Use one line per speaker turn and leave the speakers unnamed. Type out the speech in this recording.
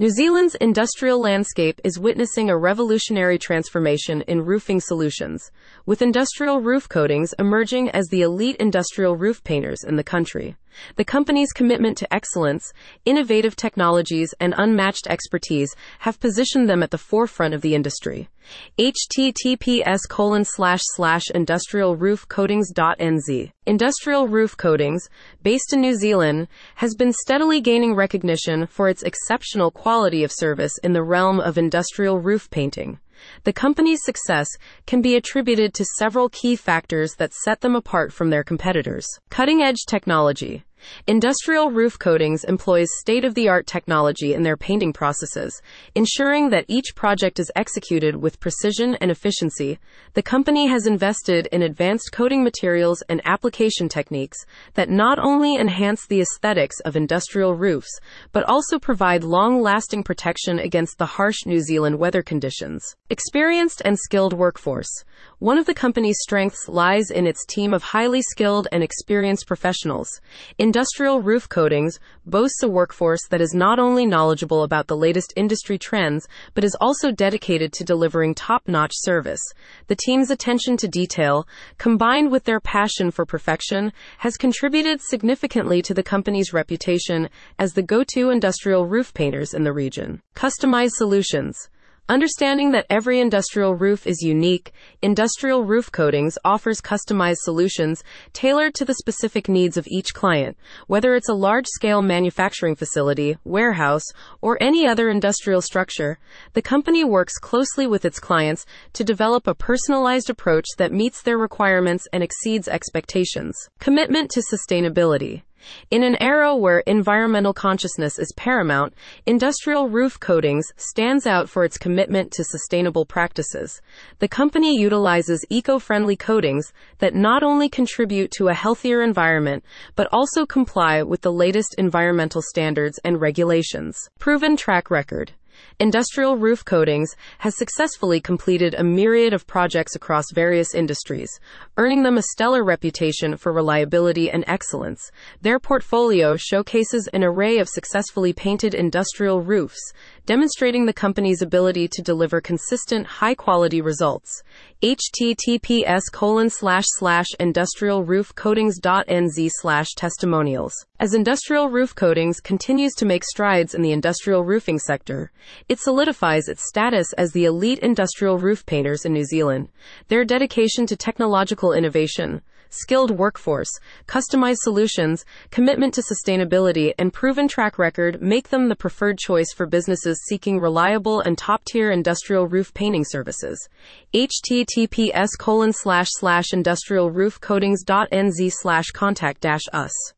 New Zealand's industrial landscape is witnessing a revolutionary transformation in roofing solutions, with industrial roof coatings emerging as the elite industrial roof painters in the country. The company's commitment to excellence, innovative technologies, and unmatched expertise have positioned them at the forefront of the industry. https colon slash slash industrialroofcoatings.nz Industrial Roof Coatings, based in New Zealand, has been steadily gaining recognition for its exceptional quality of service in the realm of industrial roof painting. The company's success can be attributed to several key factors that set them apart from their competitors. Cutting edge technology. Industrial Roof Coatings employs state of the art technology in their painting processes, ensuring that each project is executed with precision and efficiency. The company has invested in advanced coating materials and application techniques that not only enhance the aesthetics of industrial roofs, but also provide long lasting protection against the harsh New Zealand weather conditions. Experienced and skilled workforce. One of the company's strengths lies in its team of highly skilled and experienced professionals. Industrial Roof Coatings boasts a workforce that is not only knowledgeable about the latest industry trends, but is also dedicated to delivering top notch service. The team's attention to detail, combined with their passion for perfection, has contributed significantly to the company's reputation as the go to industrial roof painters in the region. Customized solutions. Understanding that every industrial roof is unique, Industrial Roof Coatings offers customized solutions tailored to the specific needs of each client, whether it's a large scale manufacturing facility, warehouse, or any other industrial structure. The company works closely with its clients to develop a personalized approach that meets their requirements and exceeds expectations. Commitment to sustainability. In an era where environmental consciousness is paramount, Industrial Roof Coatings stands out for its commitment to sustainable practices. The company utilizes eco-friendly coatings that not only contribute to a healthier environment, but also comply with the latest environmental standards and regulations. Proven track record. Industrial Roof Coatings has successfully completed a myriad of projects across various industries, earning them a stellar reputation for reliability and excellence. Their portfolio showcases an array of successfully painted industrial roofs, demonstrating the company's ability to deliver consistent, high quality results. https colon slash slash industrialroofcoatings.nz slash testimonials. As Industrial Roof Coatings continues to make strides in the industrial roofing sector, it solidifies its status as the elite industrial roof painters in New Zealand. Their dedication to technological innovation, skilled workforce, customized solutions, commitment to sustainability, and proven track record make them the preferred choice for businesses seeking reliable and top tier industrial roof painting services. https colon slash slash industrialroofcoatings.nz slash contact dash us.